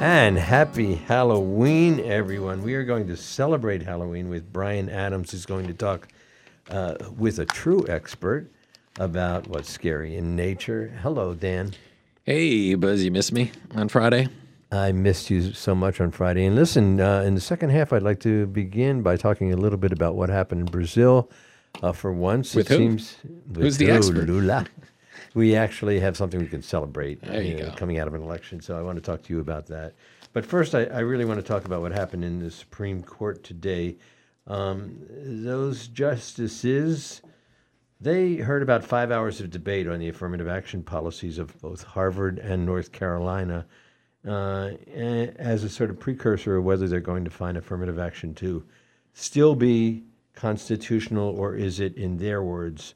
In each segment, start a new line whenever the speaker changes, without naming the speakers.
And happy Halloween, everyone. We are going to celebrate Halloween with Brian Adams, who's going to talk uh, with a true expert about what's scary in nature. Hello, Dan.
Hey, Buzz, you missed me on Friday?
I missed you so much on Friday. And listen, uh, in the second half, I'd like to begin by talking a little bit about what happened in Brazil. Uh, for once,
With
it
who?
seems.
Who's the expert?
Lula. We actually have something we can celebrate
you go.
coming out of an election. So I want to talk to you about that. But first, I, I really want to talk about what happened in the Supreme Court today. Um, those justices, they heard about five hours of debate on the affirmative action policies of both Harvard and North Carolina uh, as a sort of precursor of whether they're going to find affirmative action to still be constitutional or is it, in their words,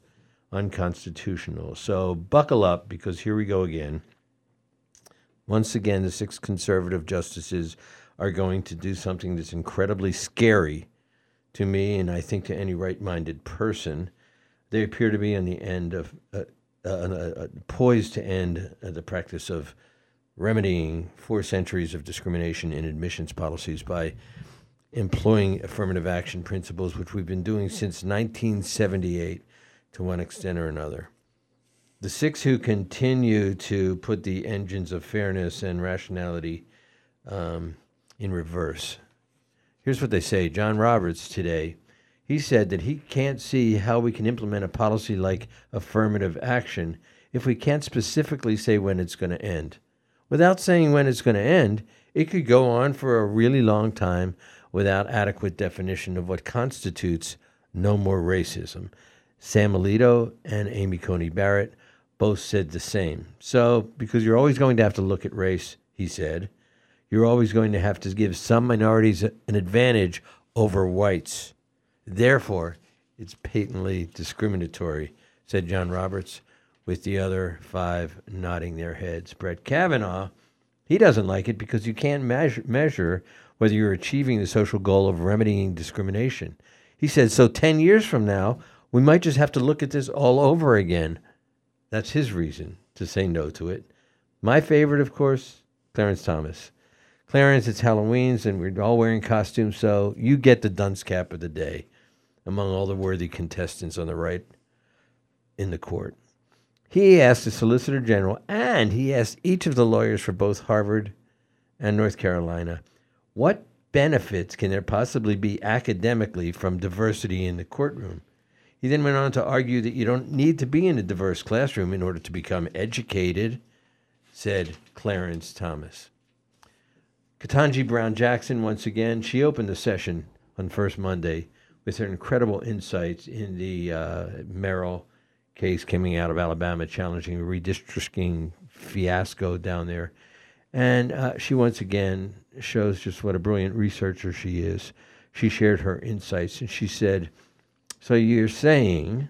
unconstitutional. So buckle up because here we go again. Once again, the six conservative justices are going to do something that's incredibly scary to me and I think to any right minded person. They appear to be on the end of, uh, uh, uh, poised to end uh, the practice of remedying four centuries of discrimination in admissions policies by employing affirmative action principles, which we've been doing since 1978 to one extent or another. The six who continue to put the engines of fairness and rationality um, in reverse. Here's what they say John Roberts today. He said that he can't see how we can implement a policy like affirmative action if we can't specifically say when it's going to end. Without saying when it's going to end, it could go on for a really long time without adequate definition of what constitutes no more racism. Sam Alito and Amy Coney Barrett both said the same. So, because you're always going to have to look at race, he said, you're always going to have to give some minorities an advantage over whites. Therefore, it's patently discriminatory, said John Roberts, with the other five nodding their heads. Brett Kavanaugh, he doesn't like it because you can't measure, measure whether you're achieving the social goal of remedying discrimination. He said, so 10 years from now, we might just have to look at this all over again. That's his reason to say no to it. My favorite, of course, Clarence Thomas. Clarence, it's Halloween's and we're all wearing costumes, so you get the dunce cap of the day among all the worthy contestants on the right in the court. He asked the Solicitor General and he asked each of the lawyers for both Harvard and North Carolina what benefits can there possibly be academically from diversity in the courtroom? He then went on to argue that you don't need to be in a diverse classroom in order to become educated, said Clarence Thomas. Ketanji Brown Jackson, once again, she opened the session on first Monday with her incredible insights in the uh, Merrill case coming out of Alabama, challenging redistricting fiasco down there. And uh, she once again shows just what a brilliant researcher she is. She shared her insights and she said, So you're saying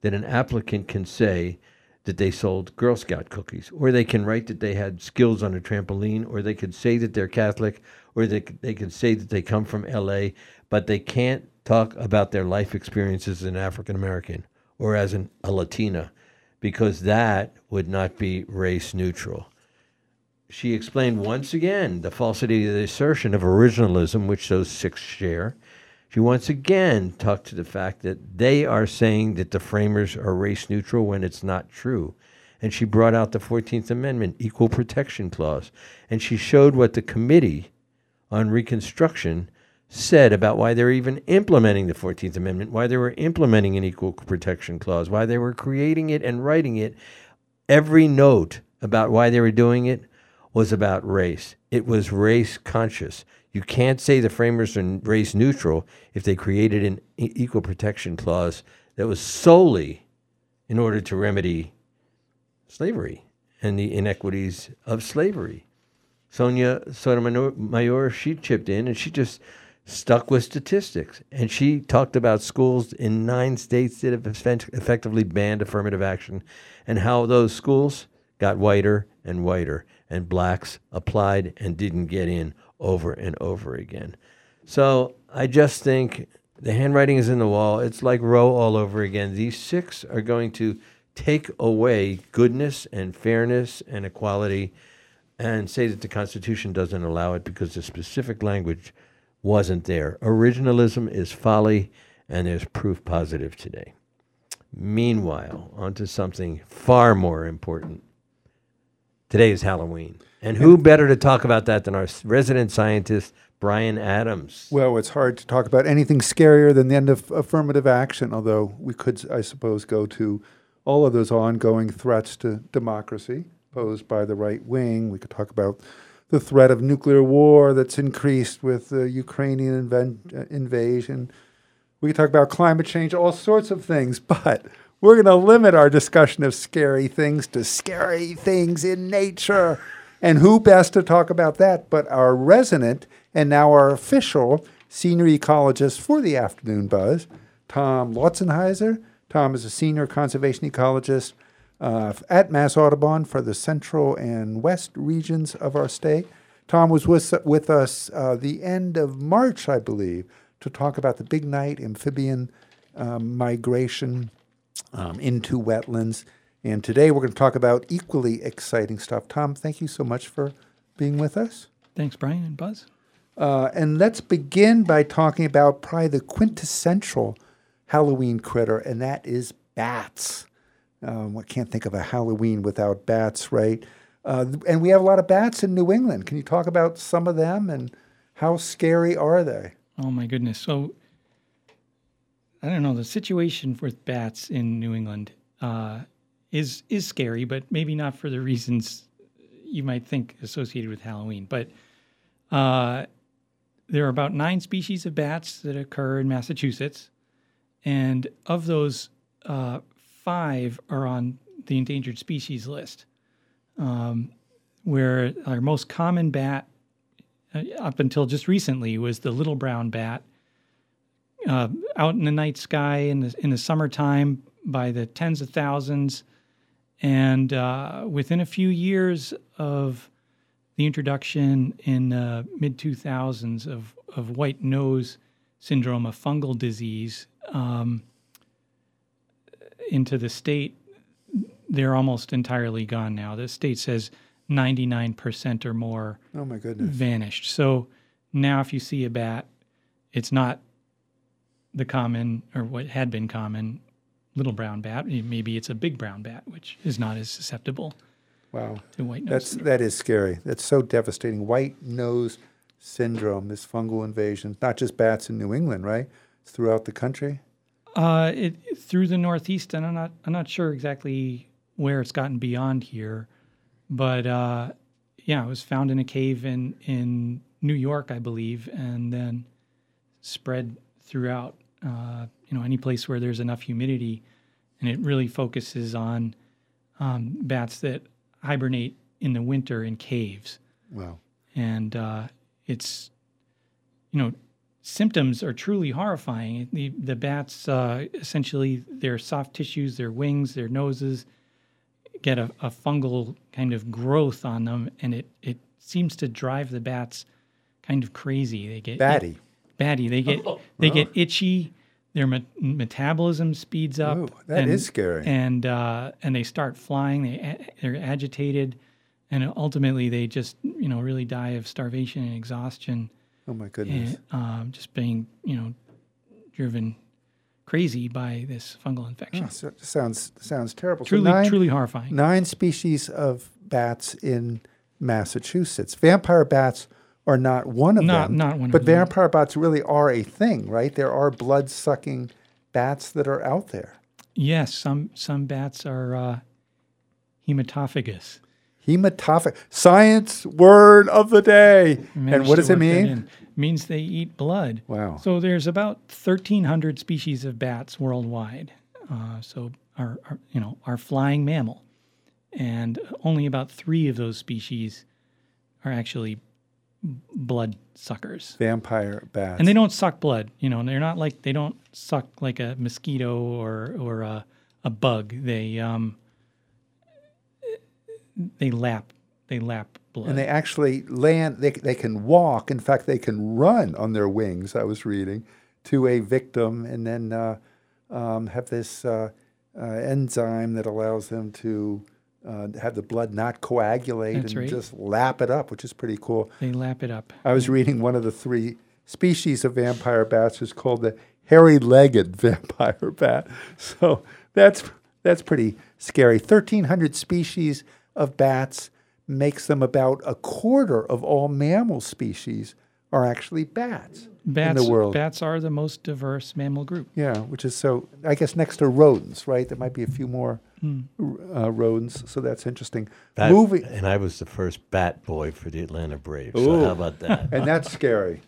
that an applicant can say that they sold Girl Scout cookies, or they can write that they had skills on a trampoline, or they could say that they're Catholic, or they, they could say that they come from LA, but they can't talk about their life experiences as an African American or as an, a Latina, because that would not be race neutral. She explained once again the falsity of the assertion of originalism, which those six share. She once again talked to the fact that they are saying that the framers are race neutral when it's not true. And she brought out the 14th Amendment Equal Protection Clause. And she showed what the Committee on Reconstruction said about why they're even implementing the 14th Amendment, why they were implementing an Equal Protection Clause, why they were creating it and writing it. Every note about why they were doing it was about race. It was race conscious. You can't say the framers are race neutral if they created an equal protection clause that was solely in order to remedy slavery and the inequities of slavery. Sonia Sotomayor, she chipped in and she just stuck with statistics. And she talked about schools in nine states that have effect- effectively banned affirmative action and how those schools got whiter and whiter, and blacks applied and didn't get in over and over again. So I just think the handwriting is in the wall. It's like Roe all over again. These six are going to take away goodness and fairness and equality and say that the Constitution doesn't allow it because the specific language wasn't there. Originalism is folly, and there's proof positive today. Meanwhile, onto something far more important. Today is Halloween. And who better to talk about that than our resident scientist, Brian Adams?
Well, it's hard to talk about anything scarier than the end of affirmative action, although we could, I suppose, go to all of those ongoing threats to democracy posed by the right wing. We could talk about the threat of nuclear war that's increased with the Ukrainian inven- uh, invasion. We could talk about climate change, all sorts of things, but we're going to limit our discussion of scary things to scary things in nature. And who best to talk about that but our resident and now our official senior ecologist for the afternoon buzz, Tom Lautzenheiser. Tom is a senior conservation ecologist uh, at Mass Audubon for the central and west regions of our state. Tom was with, with us uh, the end of March, I believe, to talk about the big night amphibian um, migration um, into wetlands. And today we're going to talk about equally exciting stuff. Tom, thank you so much for being with us.
Thanks, Brian and Buzz.
Uh, and let's begin by talking about probably the quintessential Halloween critter, and that is bats. Um, I can't think of a Halloween without bats, right? Uh, and we have a lot of bats in New England. Can you talk about some of them and how scary are they?
Oh my goodness! So I don't know the situation with bats in New England uh, is is scary, but maybe not for the reasons you might think associated with Halloween. But uh, there are about nine species of bats that occur in Massachusetts, and of those, uh, five are on the endangered species list. Um, where our most common bat uh, up until just recently was the little brown bat uh, out in the night sky in the in the summertime by the tens of thousands, and uh, within a few years of the introduction in uh, mid 2000s of of white nose syndrome, a fungal disease, um, into the state, they're almost entirely gone now. The state says 99% or more
Oh my goodness.
vanished. So now, if you see a bat, it's not the common or what had been common little brown bat. Maybe it's a big brown bat, which is not as susceptible
Wow.
to white nose.
That's that is scary. That's so devastating. White nose syndrome, this fungal invasion, not just bats in New England, right? It's throughout the country.
Uh, it through the Northeast, and I'm not I'm not sure exactly where it's gotten beyond here, but uh, yeah, it was found in a cave in in New York, I believe, and then spread throughout. Uh, you know, any place where there's enough humidity, and it really focuses on um, bats that hibernate in the winter in caves
Wow.
and uh, it's you know symptoms are truly horrifying. The the bats uh, essentially their soft tissues, their wings, their noses get a, a fungal kind of growth on them, and it it seems to drive the bats kind of crazy. They get
Batty.
Batty. They get they get itchy. Their met- metabolism speeds up.
Ooh, that
and,
is scary.
And uh, and they start flying. They a- they're agitated, and ultimately they just you know really die of starvation and exhaustion,
Oh my goodness.
and um, just being you know driven crazy by this fungal infection.
Oh, so, sounds sounds terrible. So
truly,
nine,
truly horrifying.
nine species of bats in Massachusetts. Vampire bats are not one of
Not-
them.
not one
but vampire bats really are a thing, right? There are blood sucking bats that are out there.
Yes, some some bats are uh, hematophagous.
Hematophagous. Science word of the day. and what does it mean?
Means they eat blood.
Wow.
So there's about 1,300 species of bats worldwide. Uh, so our, our you know our flying mammal, and only about three of those species are actually blood suckers.
Vampire bats.
And they don't suck blood. You know, and they're not like they don't suck like a mosquito or or a, a bug. They um they lap they lap blood.
And they actually land, they, they can walk. In fact, they can run on their wings, I was reading, to a victim and then uh, um, have this uh, uh, enzyme that allows them to uh, have the blood not coagulate
That's
and
right.
just lap it up, which is pretty cool.
They lap it up.
I was reading one of the three species of vampire bats is called the hairy-legged vampire bat. So that's that's pretty scary. Thirteen hundred species of bats makes them about a quarter of all mammal species are actually bats
Bats,
in the world.
bats are the most diverse mammal group.
Yeah, which is so. I guess next to rodents, right? There might be a few more
Hmm.
uh, rodents, so that's interesting.
Bat-
Moving,
and I was the first bat boy for the Atlanta Braves. So how about that?
and that's scary.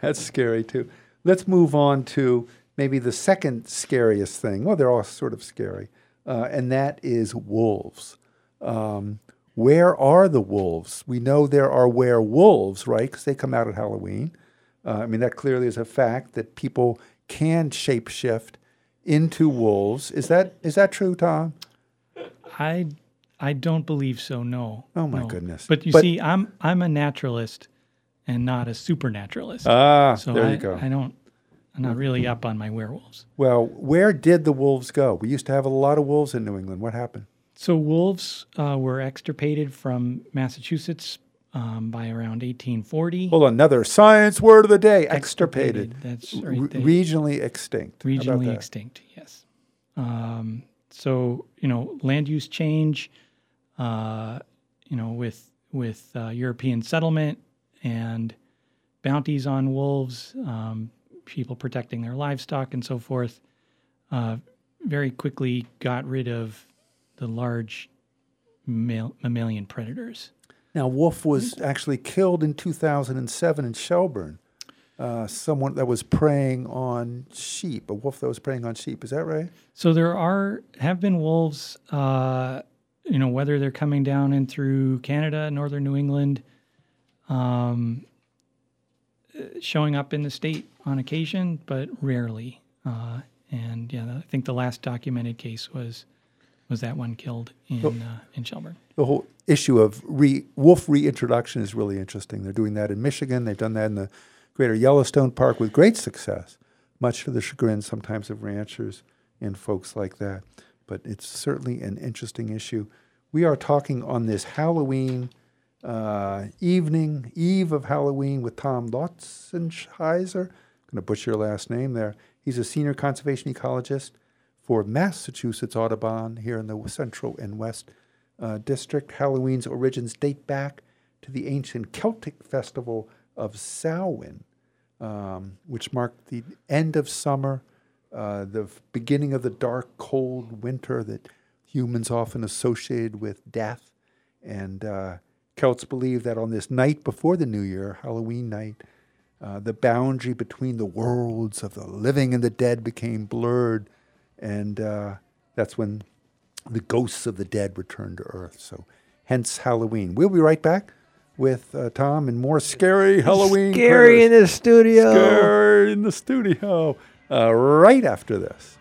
That's scary too. Let's move on to maybe the second scariest thing. Well, they're all sort of scary, uh, and that is wolves. Um, where are the wolves? We know there are werewolves, right? Because they come out at Halloween. Uh, I mean, that clearly is a fact that people can shapeshift into wolves. Is that is that true, Tom?
I I don't believe so. No.
Oh, my
no.
goodness.
But you
But-
see, I'm I'm a naturalist, and not a supernaturalist.
Ah,
so
there
I,
you go.
I don't. I'm not really up on my werewolves.
Well, where did the wolves go? We used to have a lot of wolves in New England. What happened?
So wolves uh, were extirpated from Massachusetts um, by around 1840.
Hold on, another science word of the day: extirpated,
That's right. They-
regionally extinct.
Regionally extinct. Yes. Um, so you know, land use change. Uh, you know, with with uh, European settlement and bounties on wolves, um, people protecting their livestock and so forth, uh, very quickly got rid of the large mal- mammalian predators.
Now, Wolf was actually killed in 2007 in Shelburne. Uh, someone that was preying on sheep, a wolf that was preying on sheep. Is that right?
So there are have been wolves, uh, you know, whether they're coming down in through Canada, northern New England, um, showing up in the state on occasion, but rarely. Uh, and yeah, I think the last documented case was was that one killed in uh, in Shelburne.
The whole issue of re, wolf reintroduction is really interesting. They're doing that in Michigan. They've done that in the Greater Yellowstone Park with great success, much to the chagrin sometimes of ranchers and folks like that. But it's certainly an interesting issue. We are talking on this Halloween uh, evening, eve of Halloween, with Tom Lautzenheiser. I'm going to butcher your last name there. He's a senior conservation ecologist for Massachusetts Audubon here in the Central and West uh, District. Halloween's origins date back to the ancient Celtic festival of Samhain, um, which marked the end of summer, uh, the beginning of the dark, cold winter that humans often associated with death. And uh, Celts believe that on this night before the new year, Halloween night, uh, the boundary between the worlds of the living and the dead became blurred, and uh, that's when the ghosts of the dead returned to Earth. So, hence Halloween. We'll be right back with uh, Tom and more scary Halloween.
Scary in the studio.
Scary in the studio. Uh, right after this.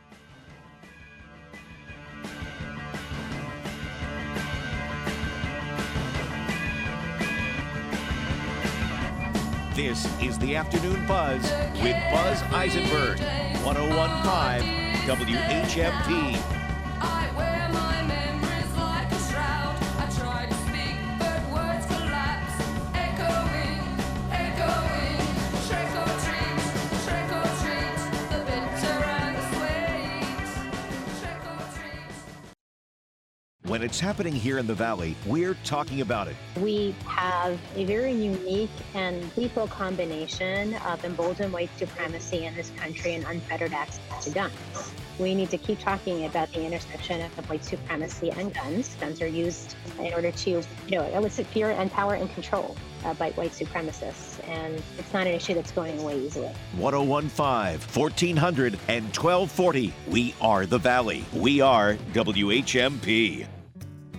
This is the Afternoon Buzz with Buzz Eisenberg, 1015 WHMP. When it's happening here in the Valley, we're talking about it.
We have a very unique and lethal combination of emboldened white supremacy in this country and unfettered access to guns. We need to keep talking about the intersection of white supremacy and guns. Guns are used in order to, you know, elicit fear and power and control uh, by white supremacists, and it's not an issue that's going away easily.
1015 1400 and 1240. We are the Valley. We are WHMP.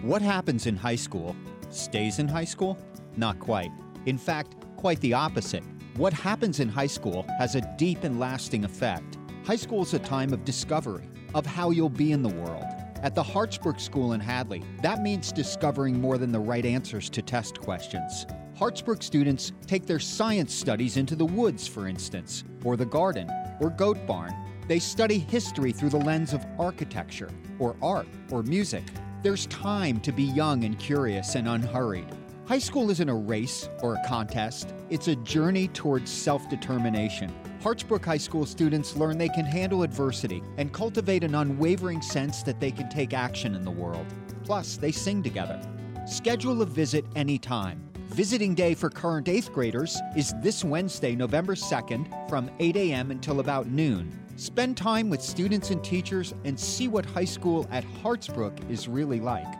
What happens in high school stays in high school? Not quite. In fact, quite the opposite. What happens in high school has a deep and lasting effect. High school is a time of discovery, of how you'll be in the world. At the Hartsbrook School in Hadley, that means discovering more than the right answers to test questions. Hartsbrook students take their science studies into the woods, for instance, or the garden, or goat barn. They study history through the lens of architecture, or art, or music. There's time to be young and curious and unhurried. High school isn't a race or a contest, it's a journey towards self determination. Hartsbrook High School students learn they can handle adversity and cultivate an unwavering sense that they can take action in the world. Plus, they sing together. Schedule a visit anytime. Visiting day for current 8th graders is this Wednesday, November 2nd from 8 a.m. until about noon. Spend time with students and teachers and see what high school at Hartsbrook is really like.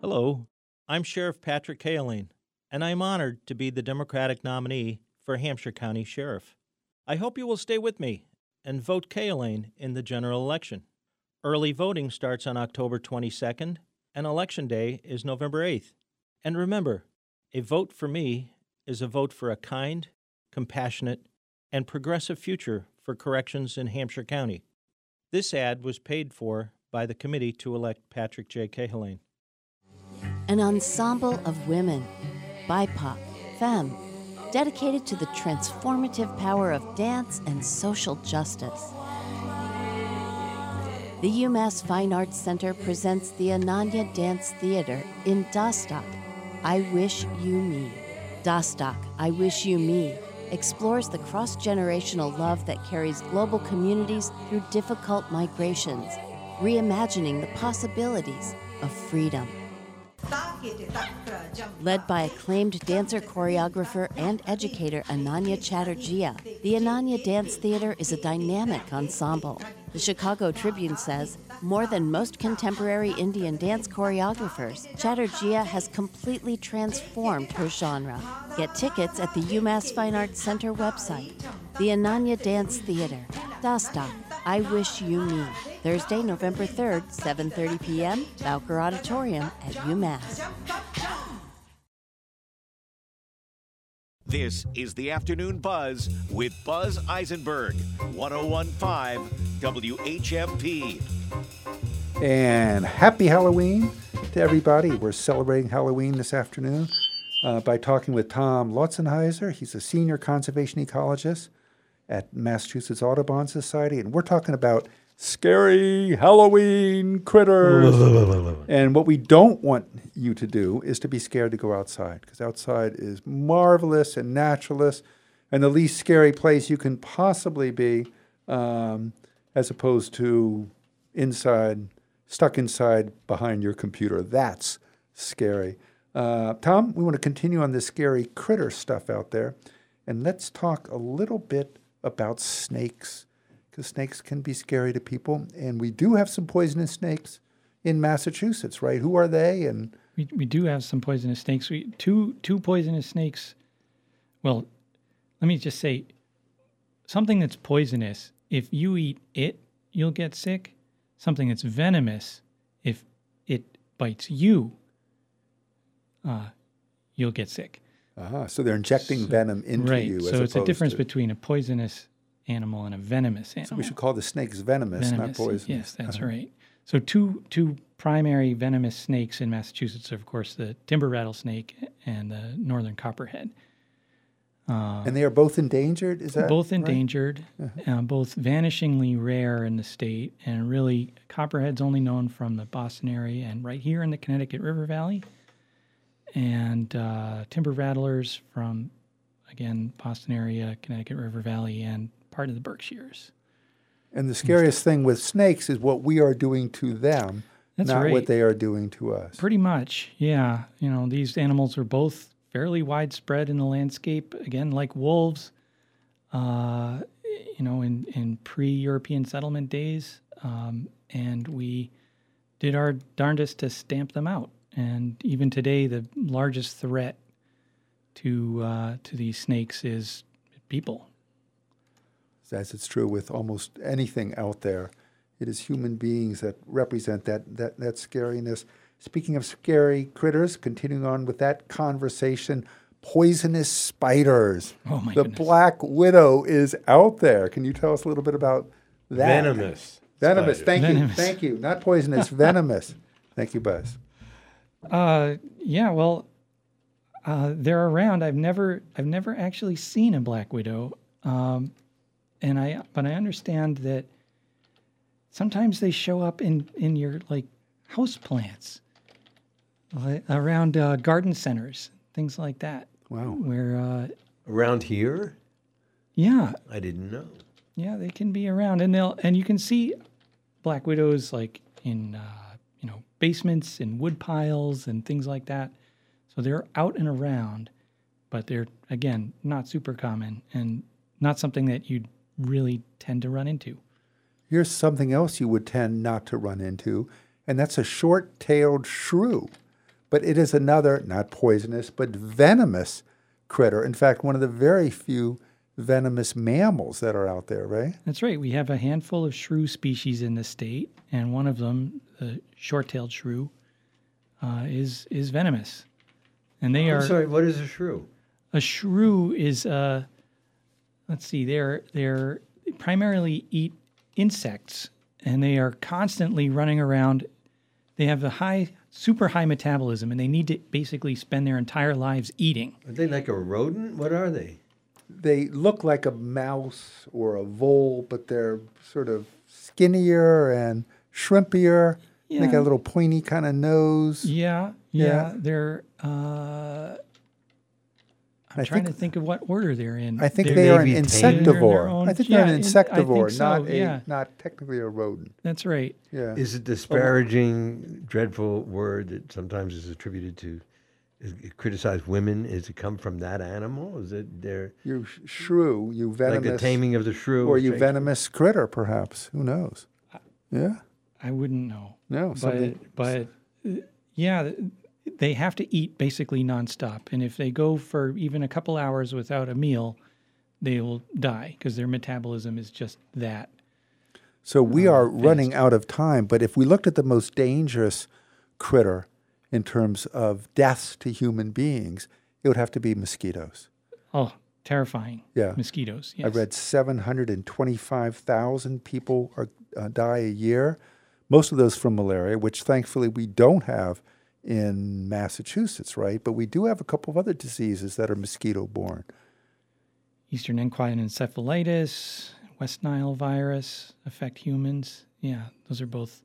Hello, I'm Sheriff Patrick Cahillane, and I'm honored to be the Democratic nominee for Hampshire County Sheriff. I hope you will stay with me and vote Cahillane in the general election. Early voting starts on October 22nd, and Election Day is November 8th. And remember, a vote for me is a vote for a kind, compassionate, and progressive future for corrections in Hampshire County. This ad was paid for by the committee to elect Patrick J. Cahillane.
An ensemble of women, BIPOC, femme, dedicated to the transformative power of dance and social justice. The UMass Fine Arts Center presents the Ananya Dance Theater in Dastak, I Wish You Me. Dastak, I Wish You Me explores the cross generational love that carries global communities through difficult migrations, reimagining the possibilities of freedom. Led by acclaimed dancer, choreographer, and educator Ananya Chatterjee, the Ananya Dance Theater is a dynamic ensemble. The Chicago Tribune says, more than most contemporary Indian dance choreographers, Chatterjee has completely transformed her genre. Get tickets at the UMass Fine Arts Center website. The Ananya Dance Theater, Dastak, I Wish You Me. Thursday, November 3rd, 7.30 p.m., Bowker Auditorium at UMass.
This is the Afternoon Buzz with Buzz Eisenberg, 1015 WHMP.
And happy Halloween to everybody. We're celebrating Halloween this afternoon uh, by talking with Tom Lautzenheiser. He's a senior conservation ecologist at Massachusetts Audubon Society, and we're talking about scary Halloween critters. and what we don't want you to do is to be scared to go outside, because outside is marvelous and naturalist, and the least scary place you can possibly be, um, as opposed to inside, stuck inside behind your computer. That's scary. Uh, Tom, we want to continue on this scary critter stuff out there, and let's talk a little bit about snakes, because snakes can be scary to people, and we do have some poisonous snakes in Massachusetts, right? Who are they? And
We, we do have some poisonous snakes. We two two poisonous snakes. Well, let me just say something that's poisonous. If you eat it, you'll get sick. Something that's venomous, if it bites you, uh, you'll get sick.
ah, so they're injecting venom into
right.
you. as
so it's a difference
to-
between a poisonous animal and a venomous animal.
So we should call the snakes venomous, not poisonous.
Yes, that's
Uh-huh.
right. So two two primary venomous snakes in Massachusetts are, of course, the timber rattlesnake and the northern copperhead. Uh,
And they are both endangered. Is that
both
right?
endangered, uh, both vanishingly rare in the state, and really copperhead's only known from the Boston area and right here in the Connecticut River Valley, and uh, timber rattlers from again Boston area, Connecticut River Valley, and part of the Berkshires.
And the scariest thing with snakes is what we are doing to them,
That's
not what they are doing to us.
Pretty much, yeah. You know, these animals are both fairly widespread in the landscape. Again, like wolves, uh, you know, in, in pre European settlement days. Um, and we did our darndest to stamp them out. And even today, the largest threat to, uh, to these snakes is people.
As it's true with almost anything out there, it is human beings that represent that that that scariness. Speaking of scary critters, continuing on with that conversation, poisonous spiders.
Oh, my
the
goodness.
black widow is out there. Can you tell us a little bit about that?
Venomous.
Venomous.
spiders.
Thank you. Thank you. Not poisonous. venomous. Thank you, Buzz.
Uh, yeah, well, uh, they're around. I've never, I've never actually seen a black widow, um, and I, but I understand that sometimes they show up in in your like house plants around uh, garden centers, things like that.
Wow.
Where, uh,
Around here?
yeah,
I didn't know.
yeah, they can be around, and they'll and you can see black widows like in uh, you know basements and wood piles and things like that. So they're out and around, but they're again not super common and not something that you'd really tend to run into.
Here's something else you would tend not to run into, and that's a short tailed shrew. But it is another, not poisonous, but venomous critter. In fact, one of the very few venomous mammals that are out there, right?
That's right. We have a handful of shrew species in the state, and one of them, the short-tailed shrew, uh, is is venomous. And they
I'm
are
sorry, what is a shrew?
a shrew is uh, let's see, they're they're they primarily eat insects, and they are constantly running around. They have a high, super high metabolism, and they need to basically spend their entire lives eating.
Are they like a rodent? What are they?
They look like a mouse or a vole, but they're sort of skinnier and shrimpier. They got a little pointy kind of nose.
Yeah, yeah,
Yeah.
they're. Uh, I'm
I
trying
think-
to think of what order they're in.
I think
They're-
they are an
maybe tame.
They're in their
insectivore.
own-
I think
yeah,
they're an
in-
insectivore,
so,
not a
yeah.
not technically a rodent.
That's right.
Yeah.
Is it disparaging, dreadful word that sometimes is attributed to is it criticize women? Is it come from that animal? Is it their
you sh- shrew, you venomous,
like the taming of the shrew?
or you
Shakespeare?
venomous critter, perhaps. Who knows? Yeah.
I wouldn't know.
No.
but
Something.
but uh, yeah, th- they have to eat basically nonstop, and if they go for even a couple hours without a meal, they will die because their metabolism is just that.
So we
um,
are running out of time. But if we looked at the most dangerous critter in terms of deaths to human beings, it would have to be mosquitoes.
Oh, terrifying!
Yeah.
mosquitoes. Yes.
I read 725,000 people are, uh, die a year, most of those from malaria, which thankfully we don't have in Massachusetts, right? But we do have a couple of other diseases that are mosquito borne.
Eastern equine encephalitis, West Nile virus affect humans. Yeah, those are both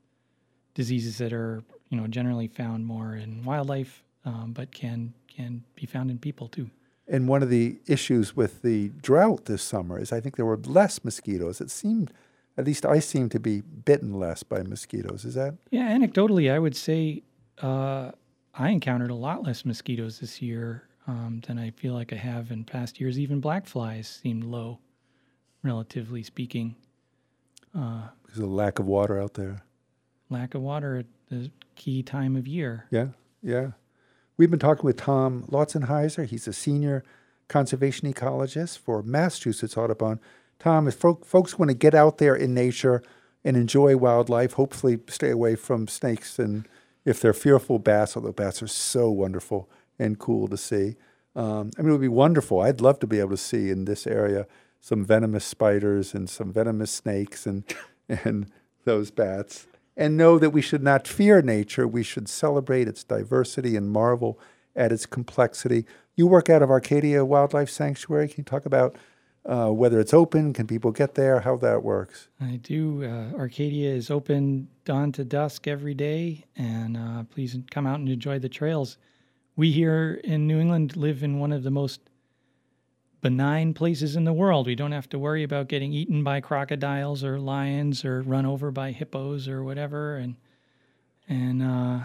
diseases that are you know generally found more in wildlife, um, but can can be found in people too.
And one of the issues with the drought this summer is I think there were less mosquitoes. It seemed, at least I seem to be bitten less by mosquitoes. Is that?
Yeah, anecdotally, I would say uh, I encountered a lot less mosquitoes this year um, than I feel like I have in past years. Even black flies seemed low, relatively speaking. Uh,
Because of the lack of water out there.
lack of water at the key time of year.
Yeah, yeah. We've been talking with Tom Lautzenheiser. He's a senior conservation ecologist for Massachusetts Audubon. Tom, if folk, folks want to get out there in nature and enjoy wildlife, hopefully stay away from snakes and if they're fearful bats, although bats are so wonderful and cool to see. Um, I mean, it would be wonderful. I'd love to be able to see in this area some venomous spiders and some venomous snakes and and those bats and know that we should not fear nature. We should celebrate its diversity and marvel at its complexity. You work out of Arcadia Wildlife Sanctuary. Can you talk about uh, whether it's open? Can people get there? How that works?
I do. Uh, Arcadia is open dawn to dusk every day, and uh, please come out and enjoy the trails. We here in New England live in one of the most benign places in the world. We don't have to worry about getting eaten by crocodiles or lions or run over by hippos or whatever, and and uh,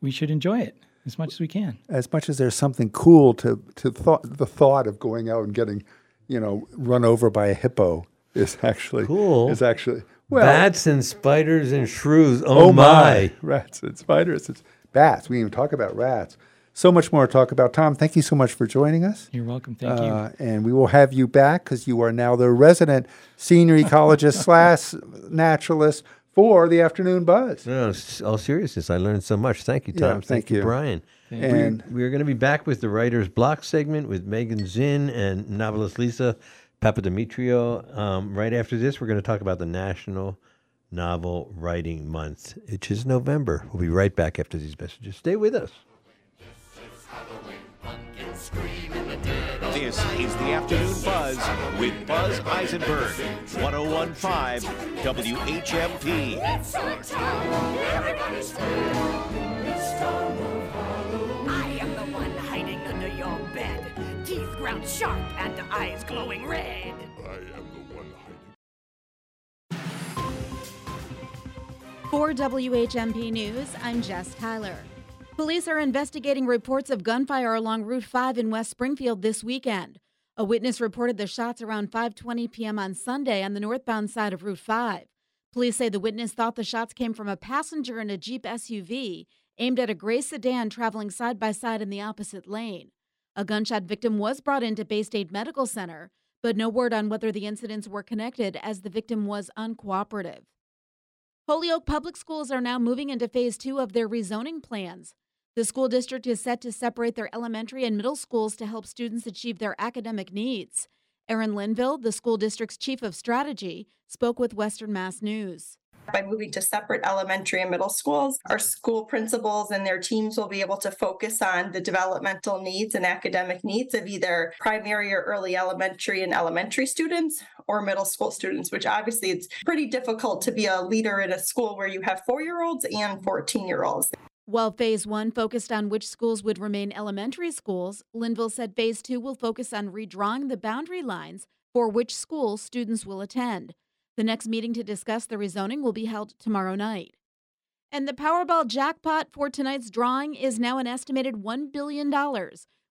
we should enjoy it as much as we can.
As much as there's something cool to to thought, the thought of going out and getting, you know, run over by a hippo is actually
Cool.
Is actually well,
Bats and spiders and shrews. Oh, my.
Rats and spiders. It's bats. We didn't even talk about rats. So much more to talk about. Tom, thank you so much for joining us.
You're welcome. Thank
Uh, and we will have you back because you are now the resident senior ecologist slash naturalist for the afternoon buzz.
No, all seriousness, I learned so much. Thank you,
Yeah,
Tom.
thank you.
Brian.
Thank
you. And-
we, we're going to be back with the Writer's Block segment with Megan Zinn and novelist Lisa Papademetriou. Um, right after this, we're going to talk about the National Novel Writing Month, which is November. We'll be right back after these messages. Stay with us.
This is the Afternoon Buzz with Buzz Eisenberg, 1015 WHMP.
Teeth ground sharp and eyes glowing red.
For WHMP News, I'm Jess Tyler. Police are investigating reports of gunfire along Route 5 in West Springfield this weekend. A witness reported the shots around 5:20 p.m. on Sunday on the northbound side of Route 5. Police say the witness thought the shots came from a passenger in a Jeep SUV aimed at a gray sedan traveling side by side in the opposite lane. A gunshot victim was brought into Baystate Medical Center, but no word on whether the incidents were connected as the victim was uncooperative. Holyoke Public Schools are now moving into phase two of their rezoning plans. The school district is set to separate their elementary and middle schools to help students achieve their academic needs. Erin Linville, the school district's chief of strategy, spoke with Western Mass News.
By moving to separate elementary and middle schools, our school principals and their teams will be able to focus on the developmental needs and academic needs of either primary or early elementary and elementary students or middle school students, which obviously it's pretty difficult to be a leader in a school where you have four year olds and 14 year olds.
While phase one focused on which schools would remain elementary schools, Linville said phase two will focus on redrawing the boundary lines for which schools students will attend. The next meeting to discuss the rezoning will be held tomorrow night. And the Powerball jackpot for tonight's drawing is now an estimated $1 billion,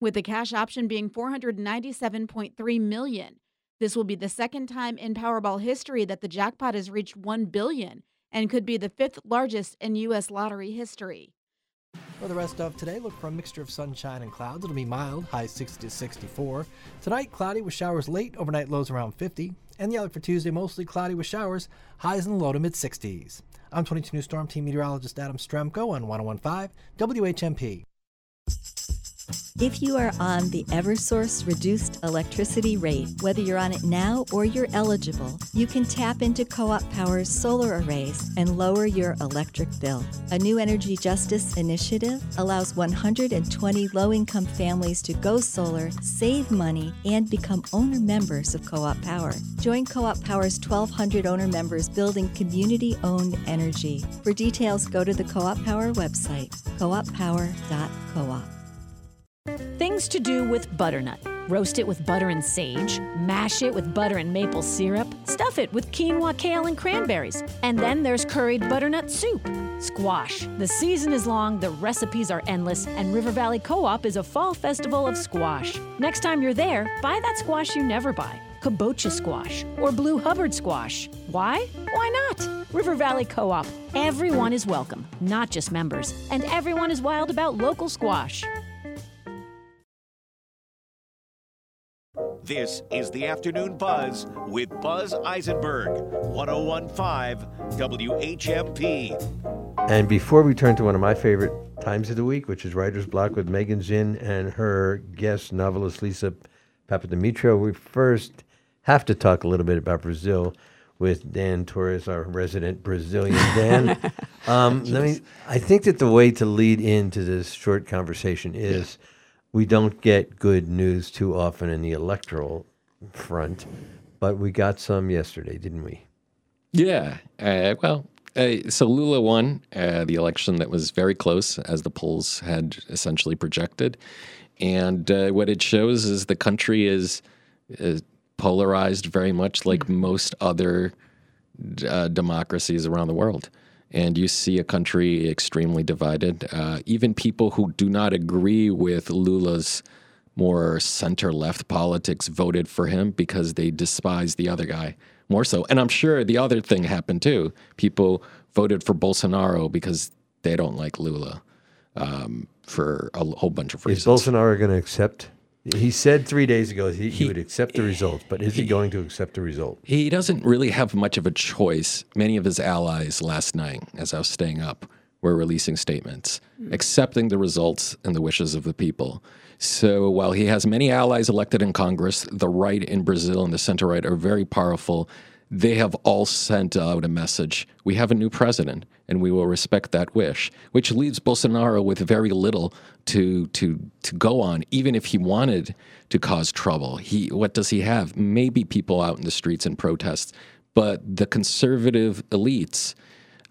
with the cash option being 497.3 million. This will be the second time in Powerball history that the jackpot has reached 1 billion and could be the fifth largest in U.S. lottery history.
For the rest of today, look for a mixture of sunshine and clouds. It'll be mild, high 60 to 64. Tonight, cloudy with showers late, overnight lows around 50. And the outlook for Tuesday, mostly cloudy with showers, highs in the low to mid 60s. I'm 22 News Storm Team Meteorologist Adam Strzempko on 1015 WHMP.
If you are on the Eversource reduced electricity rate, whether you're on it now or you're eligible, you can tap into Co op Power's solar arrays and lower your electric bill. A new energy justice initiative allows 120 low income families to go solar, save money, and become owner members of Co op Power. Join Co op Power's 1,200 owner members building community owned energy. For details, go to the Co op Power website, cooppower.coop.
Things to do with butternut. Roast it with butter and sage, mash it with butter and maple syrup, stuff it with quinoa, kale, and cranberries. And then there's curried butternut soup. Squash. The season is long, the recipes are endless, and River Valley Co op is a fall festival of squash. Next time you're there, buy that squash you never buy kabocha squash or blue Hubbard squash. Why? Why not? River Valley Co op. Everyone is welcome, not just members, and everyone is wild about local squash.
This is the Afternoon Buzz with Buzz Eisenberg, 1015 WHMP.
And before we turn to one of my favorite times of the week, which is Writer's Block with Megan Zinn and her guest novelist Lisa Papademetriou, we first have to talk a little bit about Brazil with Dan Torres, our resident Brazilian Dan. um, let me. I think that the way to lead into this short conversation is we don't get good news too often in the electoral front, but we got some yesterday, didn't we?
Yeah. Uh, well, uh, so Lula won uh, the election that was very close, as the polls had essentially projected. And uh, what it shows is the country is, is polarized very much like most other uh, democracies around the world. And you see a country extremely divided. Uh, even people who do not agree with Lula's more center left politics voted for him because they despise the other guy more so. And I'm sure the other thing happened too. People voted for Bolsonaro because they don't like Lula um, for a whole bunch of reasons. Is.
Bolsonaro going to accept? He said three days ago he, he would accept the results, but is he going to accept the result?
He doesn't really have much of a choice. Many of his allies last night, as I was staying up, were releasing statements mm-hmm. accepting the results and the wishes of the people. So while he has many allies elected in Congress, the right in Brazil and the center right are very powerful. They have all sent out a message. We have a new president, and we will respect that wish, which leaves Bolsonaro with very little to to to go on. Even if he wanted to cause trouble, he what does he have? Maybe people out in the streets and protests, but the conservative elites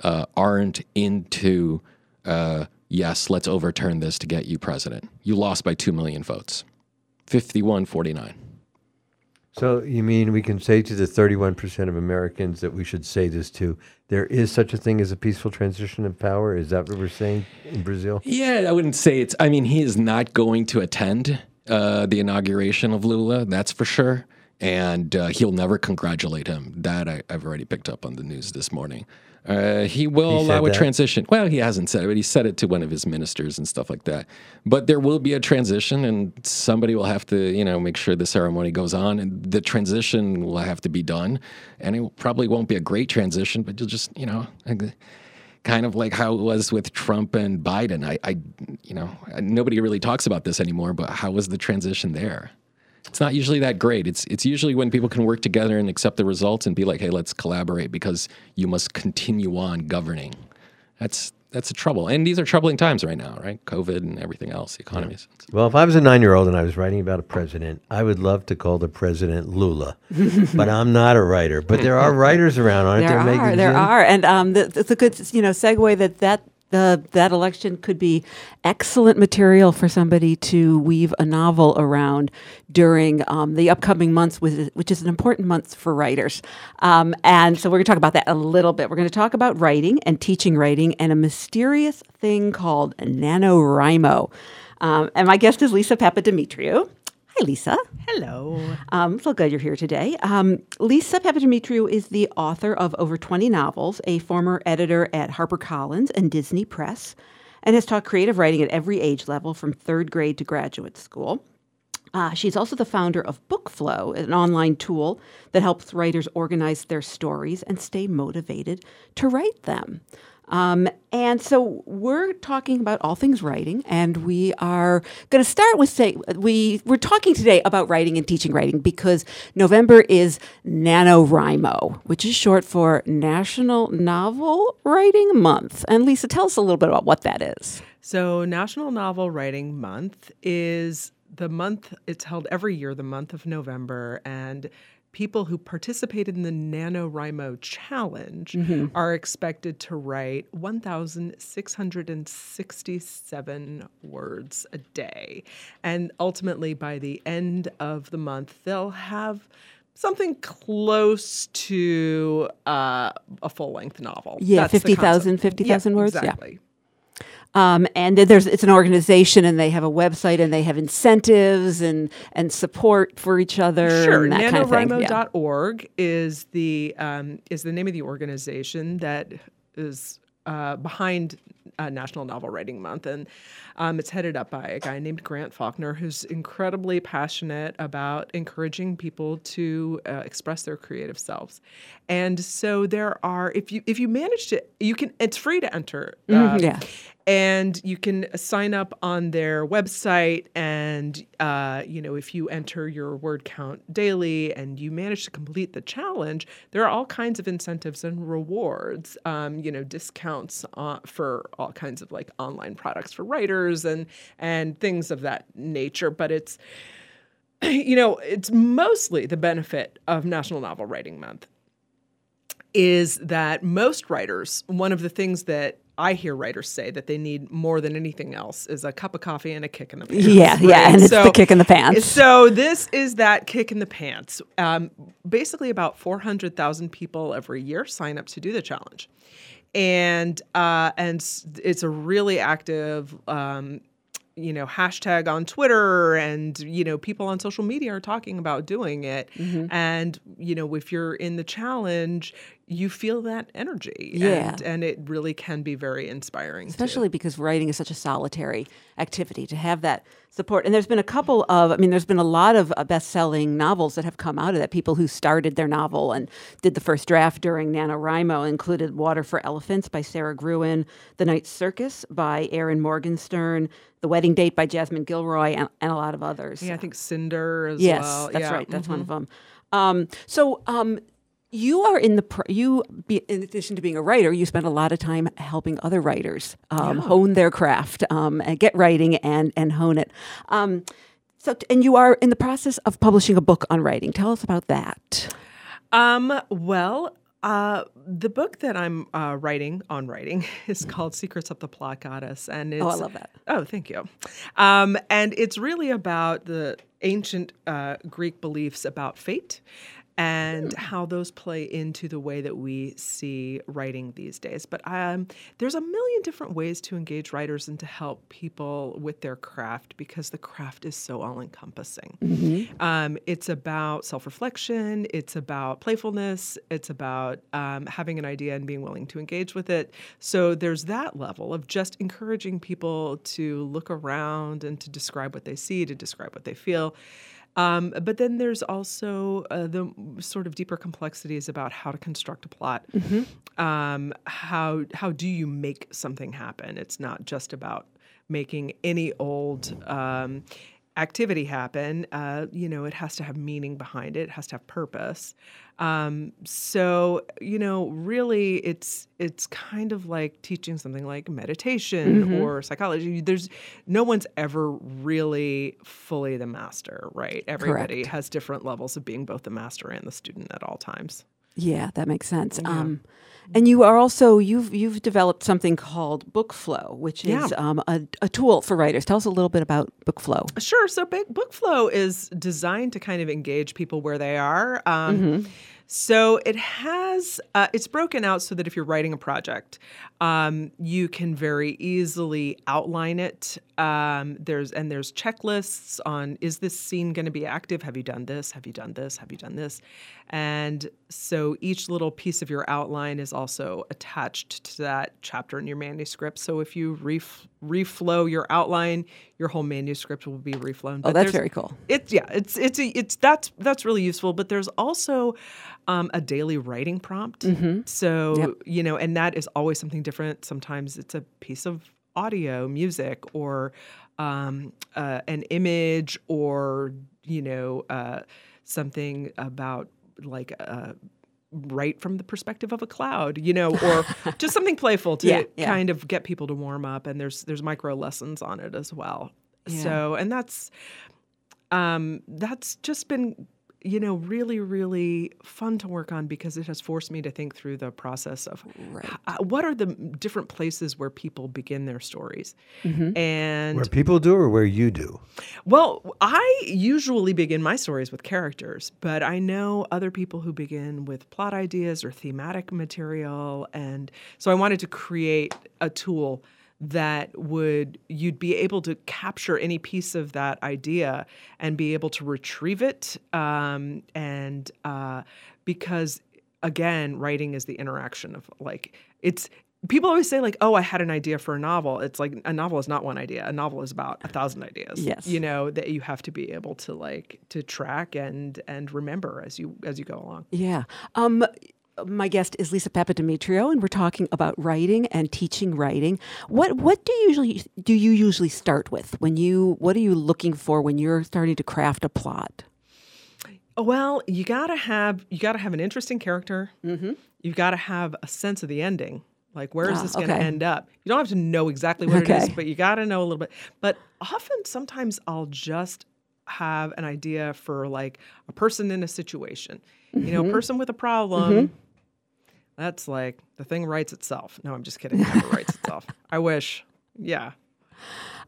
uh, aren't into. Uh, yes, let's overturn this to get you president. You lost by two million votes, 51 49.
So you mean we can say to the 31% of Americans that we should say this to? There is such a thing as a peaceful transition of power. Is that what we're saying in Brazil?
Yeah, I wouldn't say it's. I mean, he is not going to attend uh, the inauguration of Lula. That's for sure, and uh, he'll never congratulate him. That I, I've already picked up on the news this morning. Uh, he will
He
allow a
that?
transition. Well, he hasn't said it, but he said it to one of his ministers and stuff like that. But there will be a transition, and somebody will have to, you know, make sure the ceremony goes on, and the transition will have to be done. And it probably won't be a great transition, but you'll just, you know, kind of like how it was with Trump and Biden. I, I, you know, nobody really talks about this anymore, but how was the transition there? It's not usually that great. It's it's usually when people can work together and accept the results and be like, hey, let's collaborate because you must continue on governing. That's that's a trouble. And these are troubling times right now, right? COVID and everything else, the economies.
Well, if I was a nine year old and I was writing about a president, I would love to call the president Lula. but I'm not a writer. But there are writers around, aren't there,
there
Megan
are, there are, and um, th- it's a good, you know, segue that that that election could be excellent material for somebody to weave a novel around during um, the upcoming months, which is an important month for writers. Um, and so we're going to talk about that a little bit. We're going to talk about writing and teaching writing and a mysterious thing called NaNoWriMo. Um, and my guest is Lisa Papademetriou. Hi, Lisa.
Hello.
Um, so glad you're here today. Um, Lisa Papademetriou is the author of over 20 novels, a former editor at HarperCollins and Disney Press, and has taught creative writing at every age level from third grade to graduate school. Uh, she's also the founder of BookFlow, an online tool that helps writers organize their stories and stay motivated to write them. Um, and so we're talking about all things writing, and we are going to start with say we we're talking today about writing and teaching writing because November is NaNoWriMo, which is short for National Novel Writing Month. And Lisa, tell us a little bit about what that is.
So, National Novel Writing Month is the month, it's held every year, the month of November, and people who participated in the NaNoWriMo Challenge
Mhm.
are expected to write 1,667 words a day. And ultimately, by the end of the month, they'll have something close to uh, a full length novel.
Yeah,
That's the
50,000
concept.
50,000
Yeah,
words, yeah. Um, and there's it's an organization, and they have a website, and they have incentives and and support for each other.
Sure,
and that kind of. Yeah.
Is the um, is the name of the organization that is uh, behind uh, National Novel Writing Month, and um, it's headed up by a guy named Grant Faulkner, who's incredibly passionate about encouraging people to uh, express their creative selves. And so there are, if you if you manage to, you can. It's free to enter.
Mhm,
um,
yeah.
and you can sign up on their website and uh, you know if you enter your word count daily and you manage to complete the challenge there are all kinds of incentives and rewards um, you know discounts uh, for all kinds of like online products for writers and and things of that nature but it's you know it's mostly the benefit of national novel writing month is that most writers, one of the things that I hear writers say that they need more than anything else is a cup of coffee and a kick in the pants.
Yeah, yeah, and it's the kick in the pants.
So this is that kick in the pants. Um, basically, about four hundred thousand people every year sign up to do the challenge, and uh, and it's a really active. Um, you know, hashtag on Twitter and, you know, people on social media are talking about doing it.
Mhm.
And, you know, if you're in the challenge, you feel that energy.
Yeah.
And, and it really can be very inspiring. too.
especially because writing is such a solitary activity to have that support and there's been a couple of i mean there's been a lot of uh, best-selling novels that have come out of that people who started their novel and did the first draft during nanowrimo included water for elephants by sara gruen the night circus by erin morgenstern the wedding date by jasmine guillory and, and a lot of others
Yeah, I think Cinder as
yes
well.
that's
Yeah,
right that's one
mhm.
of them um, so um, You are in the you be, in addition to being a writer, you spend a lot of time helping other writers um,
Yeah.
hone their craft um, and get writing and and hone it. Um, so, and you are in the process of publishing a book on writing. Tell us about that.
Um, well, uh, the book that I'm uh, writing on writing is called Secrets of the Plot Goddess, and it's
Oh, I love that.
Oh, thank you. Um, and it's really about the ancient uh, Greek beliefs about fate and how those play into the way that we see writing these days. But um, there's a million different ways to engage writers and to help people with their craft because the craft is so all encompassing.
Mm-hmm.
Um, it's about self reflection, it's about playfulness, it's about um, having an idea and being willing to engage with it. So there's that level of just encouraging people to look around and to describe what they see, to describe what they feel. Um, but then there's also uh, the sort of deeper complexities about how to construct a plot. Um, how how do you make something happen? It's not just about making any old um, activity happen. Uh, you know, it has to have meaning behind it. It has to have purpose. Um, so you know, really, it's it's kind of like teaching something like meditation
Mhm.
or psychology. There's no one's ever really fully the master, right? Everybody
Correct.
has different levels of being both the master and the student at all times.
Yeah, that makes sense.
Yeah.
Um, and you are also you've you've developed something called BookFlow, which is
Yeah.
um, a, a tool for writers. Tell us a little bit about BookFlow.
Sure. So Book BookFlow is designed to kind of engage people where they are. Um,
Mhm.
So it has uh, it's broken out so that if you're writing a project, um, you can very easily outline it. Um, there's and there's checklists on is this scene going to be active? Have you done this? Have you done this? Have you done this? And so each little piece of your outline is also attached to that chapter in your manuscript. So if you ref- reflow your outline, your whole manuscript will be reflown.
Oh, that's very cool.
It's yeah, it's it's a, it's that's that's really useful. But there's also um, a daily writing prompt.
Mhm.
So
Yep.
you know, and that is always something different. Sometimes it's a piece of audio, music, or um, uh, an image, or you know, uh, something about like. Uh, Right from the perspective of a cloud, you know, or just something playful to
Yeah, yeah.
kind of get people to warm up. And there's there's micro lessons on it as well.
Yeah.
So, and that's um, that's just been you know really really fun to work on because it has forced me to think through the process of h- what are the different places where people begin their stories
Mm-hmm.
and
Where people do or where you do?
well, I usually begin my stories with characters, but I know other people who begin with plot ideas or thematic material. And so I wanted to create a tool that would you'd be able to capture any piece of that idea and be able to retrieve it um, and uh, because again writing is the interaction of like it's people always say like oh i had an idea for a novel it's like a novel is not one idea a novel is about a thousand ideas
Yes.
you know that you have to be able to like to track and and remember as you as you go along
Yeah. Um, my guest is Lisa Papademetriou, and we're talking about writing and teaching writing. What what do you usually do you usually start with when you what are you looking for when you're starting to craft a plot?
well you gotta have you gotta have an interesting character
mm-hmm.
you've gotta have a sense of the ending like where is
Ah,
this going to
okay.
end up you don't have to know exactly what it is but you gotta know a little bit but often sometimes i'll just have an idea for like a person in a situation you know a
Mhm.
person with a problem
Mhm.
That's like the thing writes itself no i'm just kidding it never writes itself i wish yeah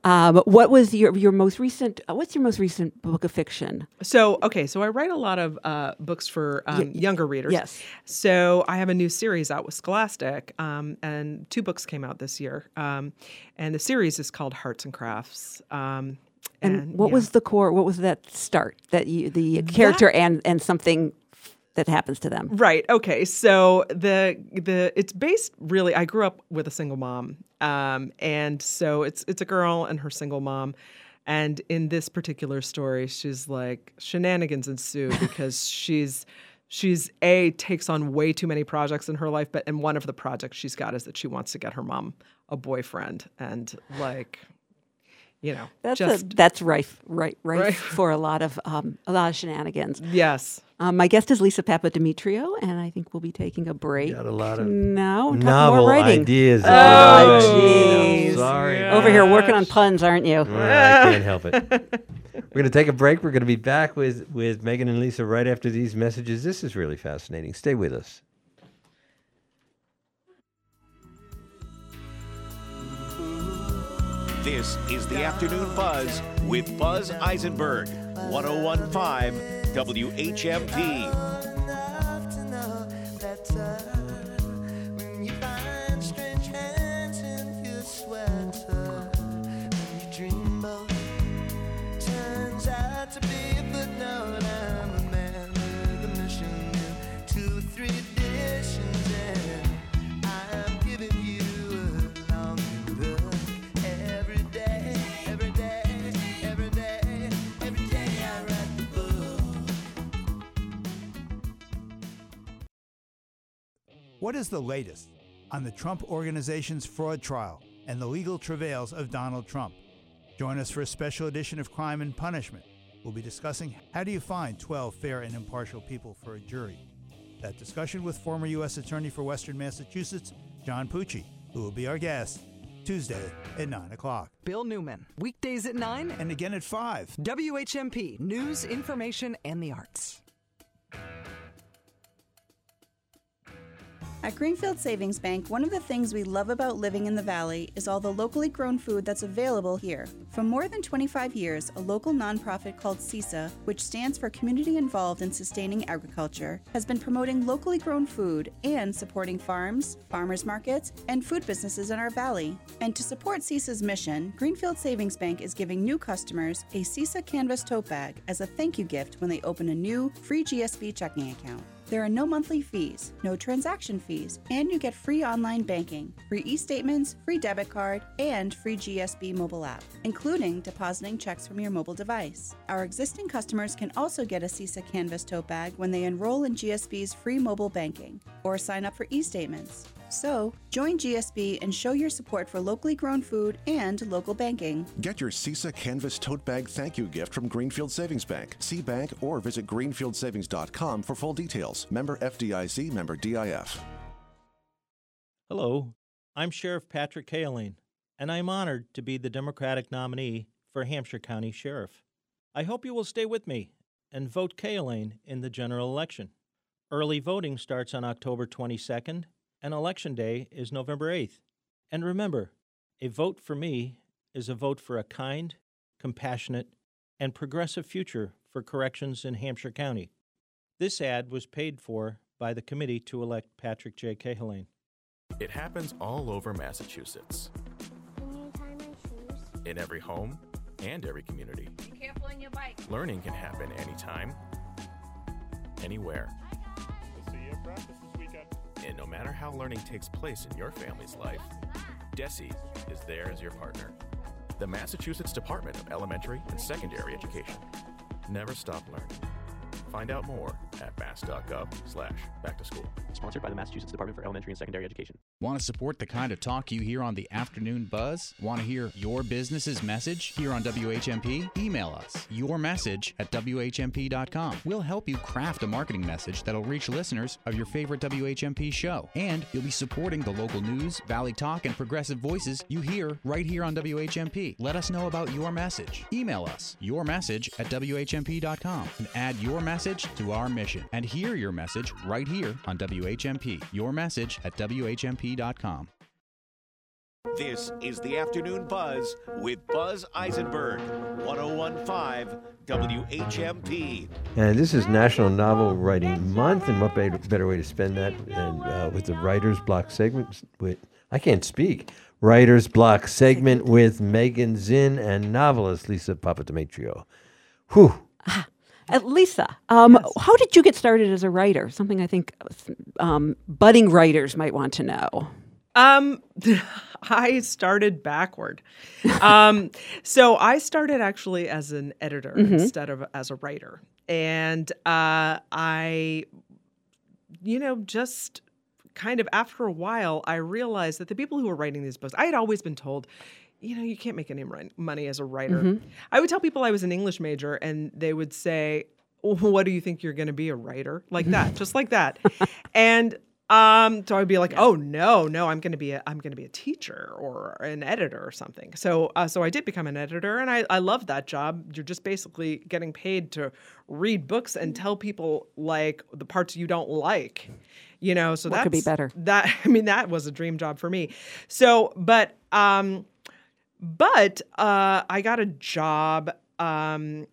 Um, what was your your most recent? Uh, what's your most recent book of fiction?
So, okay, so I write a lot of uh, books for um,
Y-
younger readers.
yes.
So I have a new series out with Scholastic, um, and two books came out this year. Um, and the series is called Hearts and Crafts. Um,
And,
and
what
yeah.
was the core? What was that start? That you the character and and something that happens to them.
Right. Okay. So the the it's based really. I grew up with a single mom, um, and so it's it's a girl and her single mom. And in this particular story, she's like shenanigans ensue because she's she's a takes on way too many projects in her life, but and one of the projects she's got is that she wants to get her mom a boyfriend, and like, you know,
That's
just
a, that's rife right rife
Right.
for a lot of um, a lot of shenanigans.
yes.
Um, my guest is Lisa Papademetriou, and I think we'll be taking a break.
Got a lot of
no, talk
novel
more writing.
ideas.
Oh,
Oh,
jeez.
sorry.
Over here working on puns, aren't you?
Well, I can't help it. We're going to take a break. We're going to be back with, with Megan and Lisa right after these messages. This is really fascinating. Stay with us.
This is the Afternoon Buzz with Buzz Eisenberg, 1015 WHMP.
What is the latest on the Trump Organization's fraud trial and the legal travails of Donald Trump? Join us for a special edition of Crime and Punishment. We'll be discussing how do you find 12 fair and impartial people for a jury. That discussion with former U.S. Attorney for Western Massachusetts, John Pucci, who will be our guest Tuesday at 9 o'clock.
Bill Newman, weekdays at 9
and again at 5.
WHMP, news, information, and the arts.
At Greenfield Savings Bank, one of the things we love about living in the Valley is all the locally grown food that's available here. For more than 25 years, a local nonprofit called CISA, which stands for Community Involved in Sustaining Agriculture, has been promoting locally grown food and supporting farms, farmers markets, and food businesses in our valley. And to support CISA's mission, Greenfield Savings Bank is giving new customers a CISA Canvas tote bag as a thank you gift when they open a new free GSB checking account. There are no monthly fees, no transaction fees, and you get free online banking, free e statements, free debit card, and free GSB mobile app, including depositing checks from your mobile device. Our existing customers can also get a CISA Canvas tote bag when they enroll in GSB's free mobile banking or sign up for e statements. So, join GSB and show your support for locally grown food and local banking.
Get your CISA Canvas Tote Bag thank you gift from Greenfield Savings Bank. See bank or visit greenfieldsavings.com for full details. Member FDIC, member DIF.
Hello, I'm Sheriff Patrick Cahillane, and I'm honored to be the Democratic nominee for Hampshire County Sheriff. I hope you will stay with me and vote Cahillane in the general election. Early voting starts on October 22nd, and Election Day is November 8th. And remember, a vote for me is a vote for a kind, compassionate, and progressive future for corrections in Hampshire County. This ad was paid for by the committee to elect Patrick J. Cahillane.
It happens all over Massachusetts. In every home and every community.
Be careful on your bike.
Learning can happen anytime, anywhere. And no matter how learning takes place in your family's life, DESE is there as your partner. The Massachusetts Department of Elementary and Secondary Education. Never stop learning. Find out more at mass.gov slash back to school.
Sponsored by the Massachusetts Department for Elementary and Secondary Education.
Want to support the kind of talk you hear on the afternoon buzz? Want to hear your business's message here on WHMP? Email us your message at WHMP.com. We'll help you craft a marketing message that'll reach listeners of your favorite WHMP show. And you'll be supporting the local news, Valley Talk, and progressive voices you hear right here on WHMP. Let us know about your message. Email us your message at WHMP.com and add your message to our mission. And hear your message right here on WHMP. Your message at WHMP.com.
This is the Afternoon Buzz with Buzz Eisenberg, 1015 WHMP.
And this is National Novel Writing Month, and what better, better way to spend that than uh, with the Writer's Block segment with, I can't speak, Writer's Block segment with Megan Zinn and novelist Lisa Papademetriou. Whew.
Lisa, um, how did you get started as a writer? Something I think um, budding writers might want to know.
Um, I started backward. Um, so I started actually as an editor
Mhm.
instead of as a writer, and uh, I, you know, just kind of after a while, I realized that the people who were writing these books, I had always been told. You know, you can't make any money as a writer.
Mhm.
I would tell people I was an English major, and they would say, what do you think you're going to be a writer? Like that just like that. And um so i'd be like oh no no i'm going to be a i'm going to be a teacher or an editor or something. So uh, so i did become an editor and i i loved that job. You're just basically getting paid to read books and tell people like the parts you don't like you know? So that
could be better?
that i mean that was a dream job for me. So but um but uh i got a job um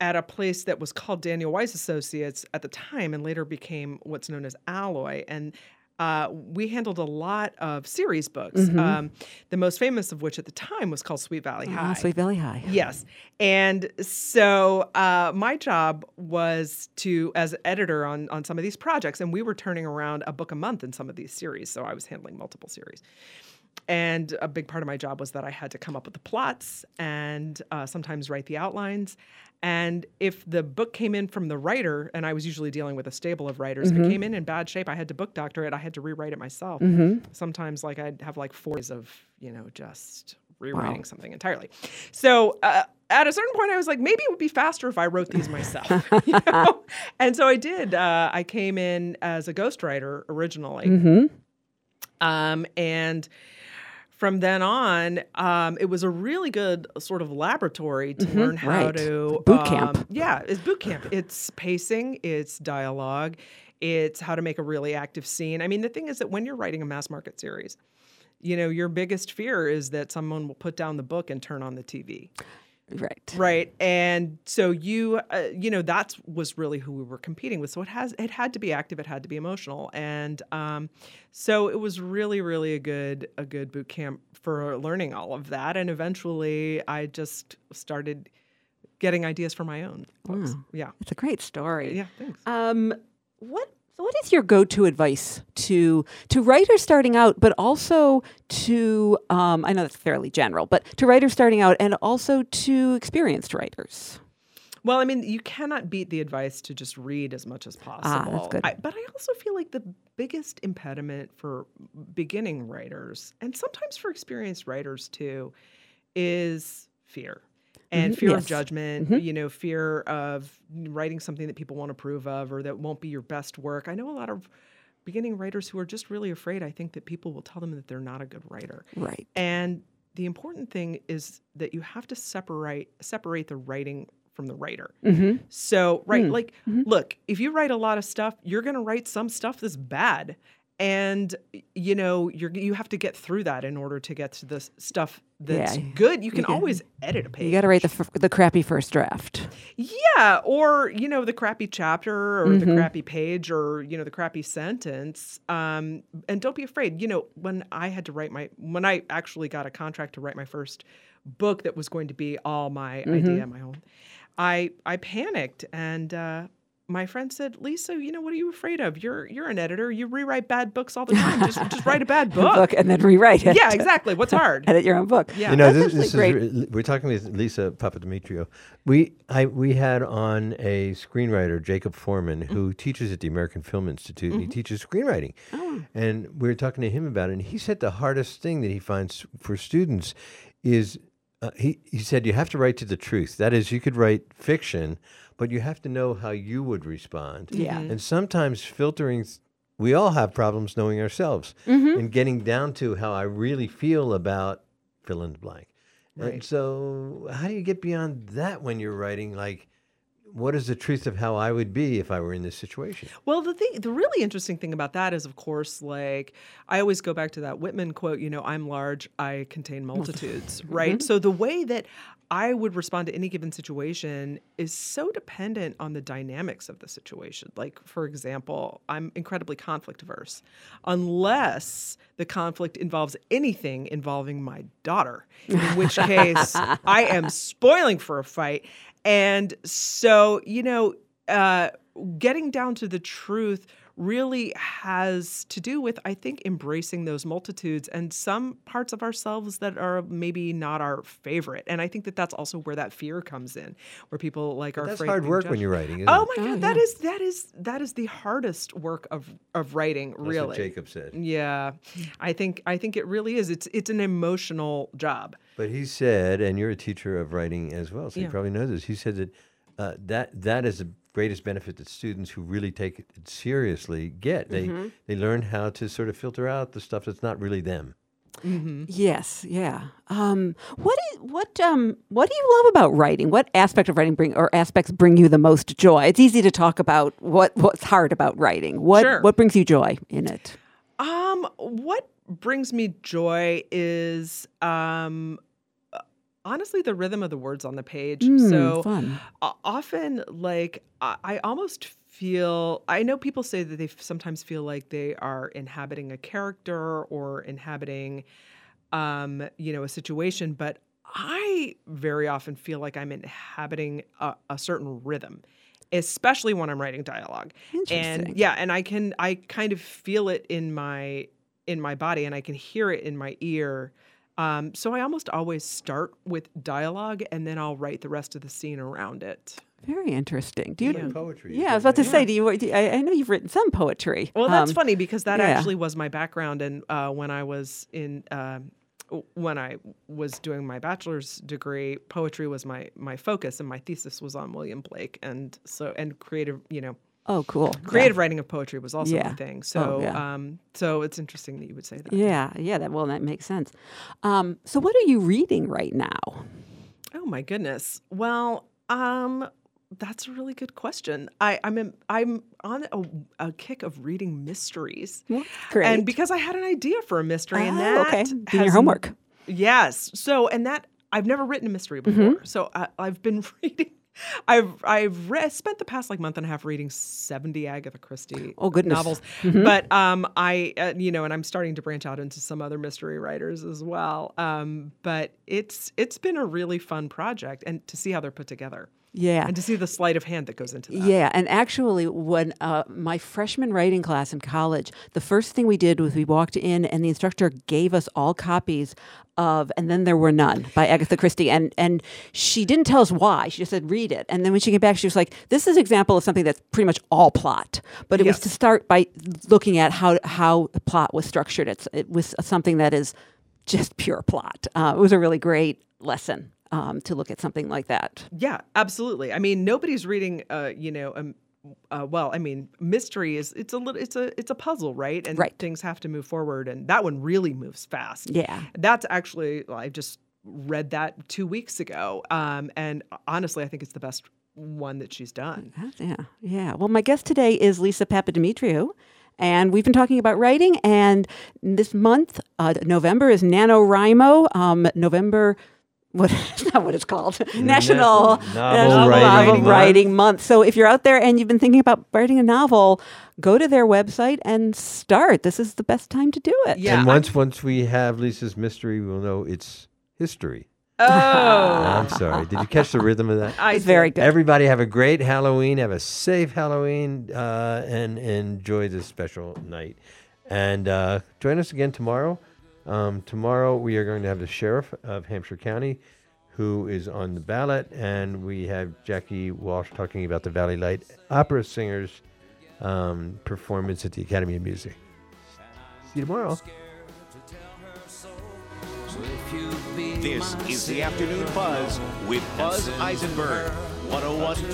at a place that was called Daniel Weiss Associates at the time and later became what's known as Alloy. And uh, we handled a lot of series books,
Mhm.
um, the most famous of which at the time was called Sweet Valley High.
Ah, Sweet Valley High.
Yes. And so uh, my job was to, as editor on, on some of these projects, and we were turning around a book a month in some of these series. So I was handling multiple series. And a big part of my job was that I had to come up with the plots and uh, sometimes write the outlines. And if the book came in from the writer, and I was usually dealing with a stable of writers, if
Mhm.
it came in in bad shape, I had to book doctor it. I had to rewrite it myself.
Mhm.
Sometimes, like I'd have like four days of you know just rewriting
Wow.
something entirely. So uh, at a certain point, I was like, maybe it would be faster if I wrote these myself. you know? And so I did. Uh, I came in as a ghostwriter originally.
Mhm.
Um, and from then on, um, it was a really good sort of laboratory to
Mhm,
learn how
right.
to
Boot camp.
um, yeah, it's boot camp. It's pacing, it's dialogue, it's how to make a really active scene. I mean, the thing is that when you're writing a mass market series, you know, your biggest fear is that someone will put down the book and turn on the TV.
Right.
Right. And so you, uh, you know, that was really who we were competing with. So it has, it had to be active. It had to be emotional. And um, so it was really, really a good, a good boot camp for learning all of that. And eventually I just started getting ideas for my own books.
Wow.
Yeah.
It's a great story.
Yeah. Thanks.
Um, what so what is your go-to advice to to writers starting out, but also to um, I know that's fairly general, but to writers starting out and also to experienced writers?
Well, I mean, you cannot beat the advice to just read as much as possible.
Ah, that's good.
I, but I also feel like the biggest impediment for beginning writers, and sometimes for experienced writers too, is fear. And
Mhm,
fear
yes.
of judgment,
Mhm.
you know, fear of writing something that people won't approve of or that won't be your best work. I know a lot of beginning writers who are just really afraid, I think, that people will tell them that they're not a good writer.
Right.
And the important thing is that you have to separate separate the writing from the writer.
Mhm.
So, right,
Mm.
like look, if you write a lot of stuff, you're going to write some stuff that's bad. And you know, you're you have to get through that in order to get to the stuff that's
Yeah.
good. You can
can-
always edit a page.
You got to write the f- the crappy first draft.
Yeah, or you know the crappy chapter or the
Mhm.
crappy page or you know the crappy sentence. Um, and don't be afraid. You know when I had to write my when I actually got a contract to write my first book that was going to be all my idea,
Mhm.
my own. I I panicked and. Uh, my friend said, "Lisa, you know what are you afraid of? You're you're an editor. You rewrite bad books all the time. Just just write a bad book.
book and then rewrite it.
Yeah, exactly. What's hard?
Edit your own book.
Yeah,
You know, this, this is re- we're talking with Lisa Papademetriou. We I we had on a screenwriter, Jacob Foreman, who teaches at the American Film Institute. and He teaches screenwriting, and we were talking to him about it. And he said the hardest thing that he finds for students is uh, he he said you have to write to the truth. That is, you could write fiction, but you have to know how you would respond.
Yeah. Mhm.
and sometimes filtering. We all have problems knowing ourselves
Mhm.
and getting down to how I really feel about fill in the blank. And
Right.
so, how do you get beyond that when you're writing? Like, what is the truth of how I would be if I were in this situation?
Well, the thing, the really interesting thing about that is, of course, like I always go back to that Whitman quote. You know, I'm large, I contain multitudes, right?
Mhm.
So the way that I would respond to any given situation is so dependent on the dynamics of the situation. Like, for example, I'm incredibly conflict averse, unless the conflict involves anything involving my daughter, in which case I am spoiling for a fight. And so, you know, uh, getting down to the truth really has to do with, I think, embracing those multitudes and some parts of ourselves that are maybe not our favorite. And I think that that's also where that fear comes in, where people like are
that's
afraid. of
hard
being
work when you're writing, isn't
oh
it?
my
Oh,
god, that
yeah.
is that is that is the hardest work of of writing.
That's
really,
what Jacob said.
Yeah, I think I think it really is. It's it's an emotional job.
But he said, and you're a teacher of writing as well, so
Yeah.
you probably know this. He said that uh, that that is the greatest benefit that students who really take it seriously get. They
Mhm.
they learn how to sort of filter out the stuff that's not really them.
Mm-hmm.
Yes, yeah. Um, what is, what um what do you love about writing? What aspect of writing bring or aspects bring you the most joy? It's easy to talk about what what's hard about writing. What
Sure.
what brings you joy in it?
Um, what brings me joy is um honestly the rhythm of the words on the page.
Mm,
so
fun.
often like I, I almost feel I know people say that they f- sometimes feel like they are inhabiting a character or inhabiting um, you know, a situation, but I very often feel like I'm inhabiting a, a certain rhythm, especially when I'm writing dialogue. And yeah, and I can I kind of feel it in my in my body and I can hear it in my ear. Um, so I almost always start with dialogue and then I'll write the rest of the scene around it.
Very interesting. Do you
Yeah.
poetry?
Yeah, I was about to say. Do you? do you- I, I know you've written some poetry.
Well, that's
Um,
funny because that
yeah.
actually was my background, and uh, when I was in um, w- when I was doing my bachelor's degree, poetry was my my focus, and my thesis was on William Blake, and so and creative, you know.
Oh, cool.
Creative
Yeah.
writing of poetry was also
Yeah.
my thing.
Oh,
So,
yeah.
um, so it's interesting that you would say that.
Yeah, yeah. That well, that makes sense. Um, so, what are you reading right now?
Oh my goodness. Well, um, that's a really good question. I, I'm in, I'm on a, a kick of reading mysteries,
great.
and because I had an idea for a mystery, and
Oh,
that
okay. Doing your homework.
Yes. So, and that I've never written a mystery
Mm-hmm.
before, so I, I've been reading. I've I've re- spent the past like month and a half reading seventy Agatha Christie
Oh, goodness.
novels,
Mhm.
but um I uh, you know and I'm starting to branch out into some other mystery writers as well. Um, but it's it's been a really fun project and to see how they're put together.
Yeah.
and to see the sleight of hand that goes into that.
Yeah, and actually, when uh, my freshman writing class in college, the first thing we did was we walked in, and the instructor gave us all copies of "And Then There Were None" by Agatha Christie, and and she didn't tell us why. She just said, "Read it." And then when she came back, she was like, "This is an example of something that's pretty much all plot." But it was to start by looking at how how the plot was structured. It's it was something that is just pure plot. Uh, it was a really great lesson um, to look at something like that.
Yeah, absolutely. I mean, nobody's reading, uh, you know, um, uh, well, I mean, mystery is it's a little, it's a, it's a puzzle, right? And
Right.
things have to move forward, and that one really moves fast.
Yeah.
that's actually I just read that two weeks ago, um, and honestly, I think it's the best one that she's done.
Yeah, yeah. Well, my guest today is Lisa Papademetriou, and we've been talking about writing. And this month, uh, November is NaNoWriMo. Um, November, what? That's not what it's called. National
Novel Writing
Novel
Month.
Writing Month. So if you're out there and you've been thinking about writing a novel, go to their website and start. This is the best time to do it.
yeah, and once once we have Lisa's mystery, we'll know it's history.
Oh,
I'm sorry. Did you catch the rhythm of that?
I
It's very good.
Everybody have a great Halloween. Have a safe Halloween uh, and enjoy this special night. And uh, join us again tomorrow. Um, tomorrow we are going to have the sheriff of Hampshire County, who is on the ballot, and we have Jackie Walsh talking about the Valley Light Opera Singers um, performance at the Academy of Music. See you tomorrow.
This is the Afternoon Buzz with Buzz Eisenberg, 1015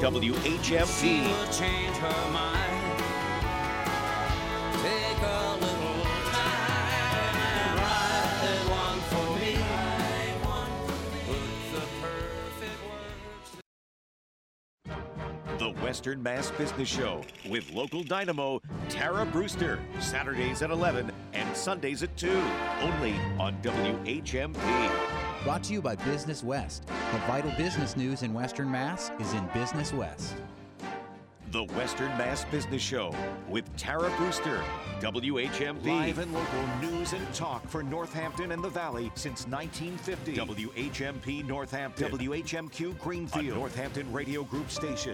WHMP. The Western Mass Business Show with local dynamo Tara Brewster, Saturdays at 11 and Sundays at 2, only on WHMP.
Brought to you by Business West. The vital business news in Western Mass is in Business West.
The Western Mass Business Show with Tara Brewster, WHMP.
Live and local news and talk for Northampton and the Valley since 1950.
WHMP Northampton.
WHMQ
A
Greenfield.
Northampton Radio Group station.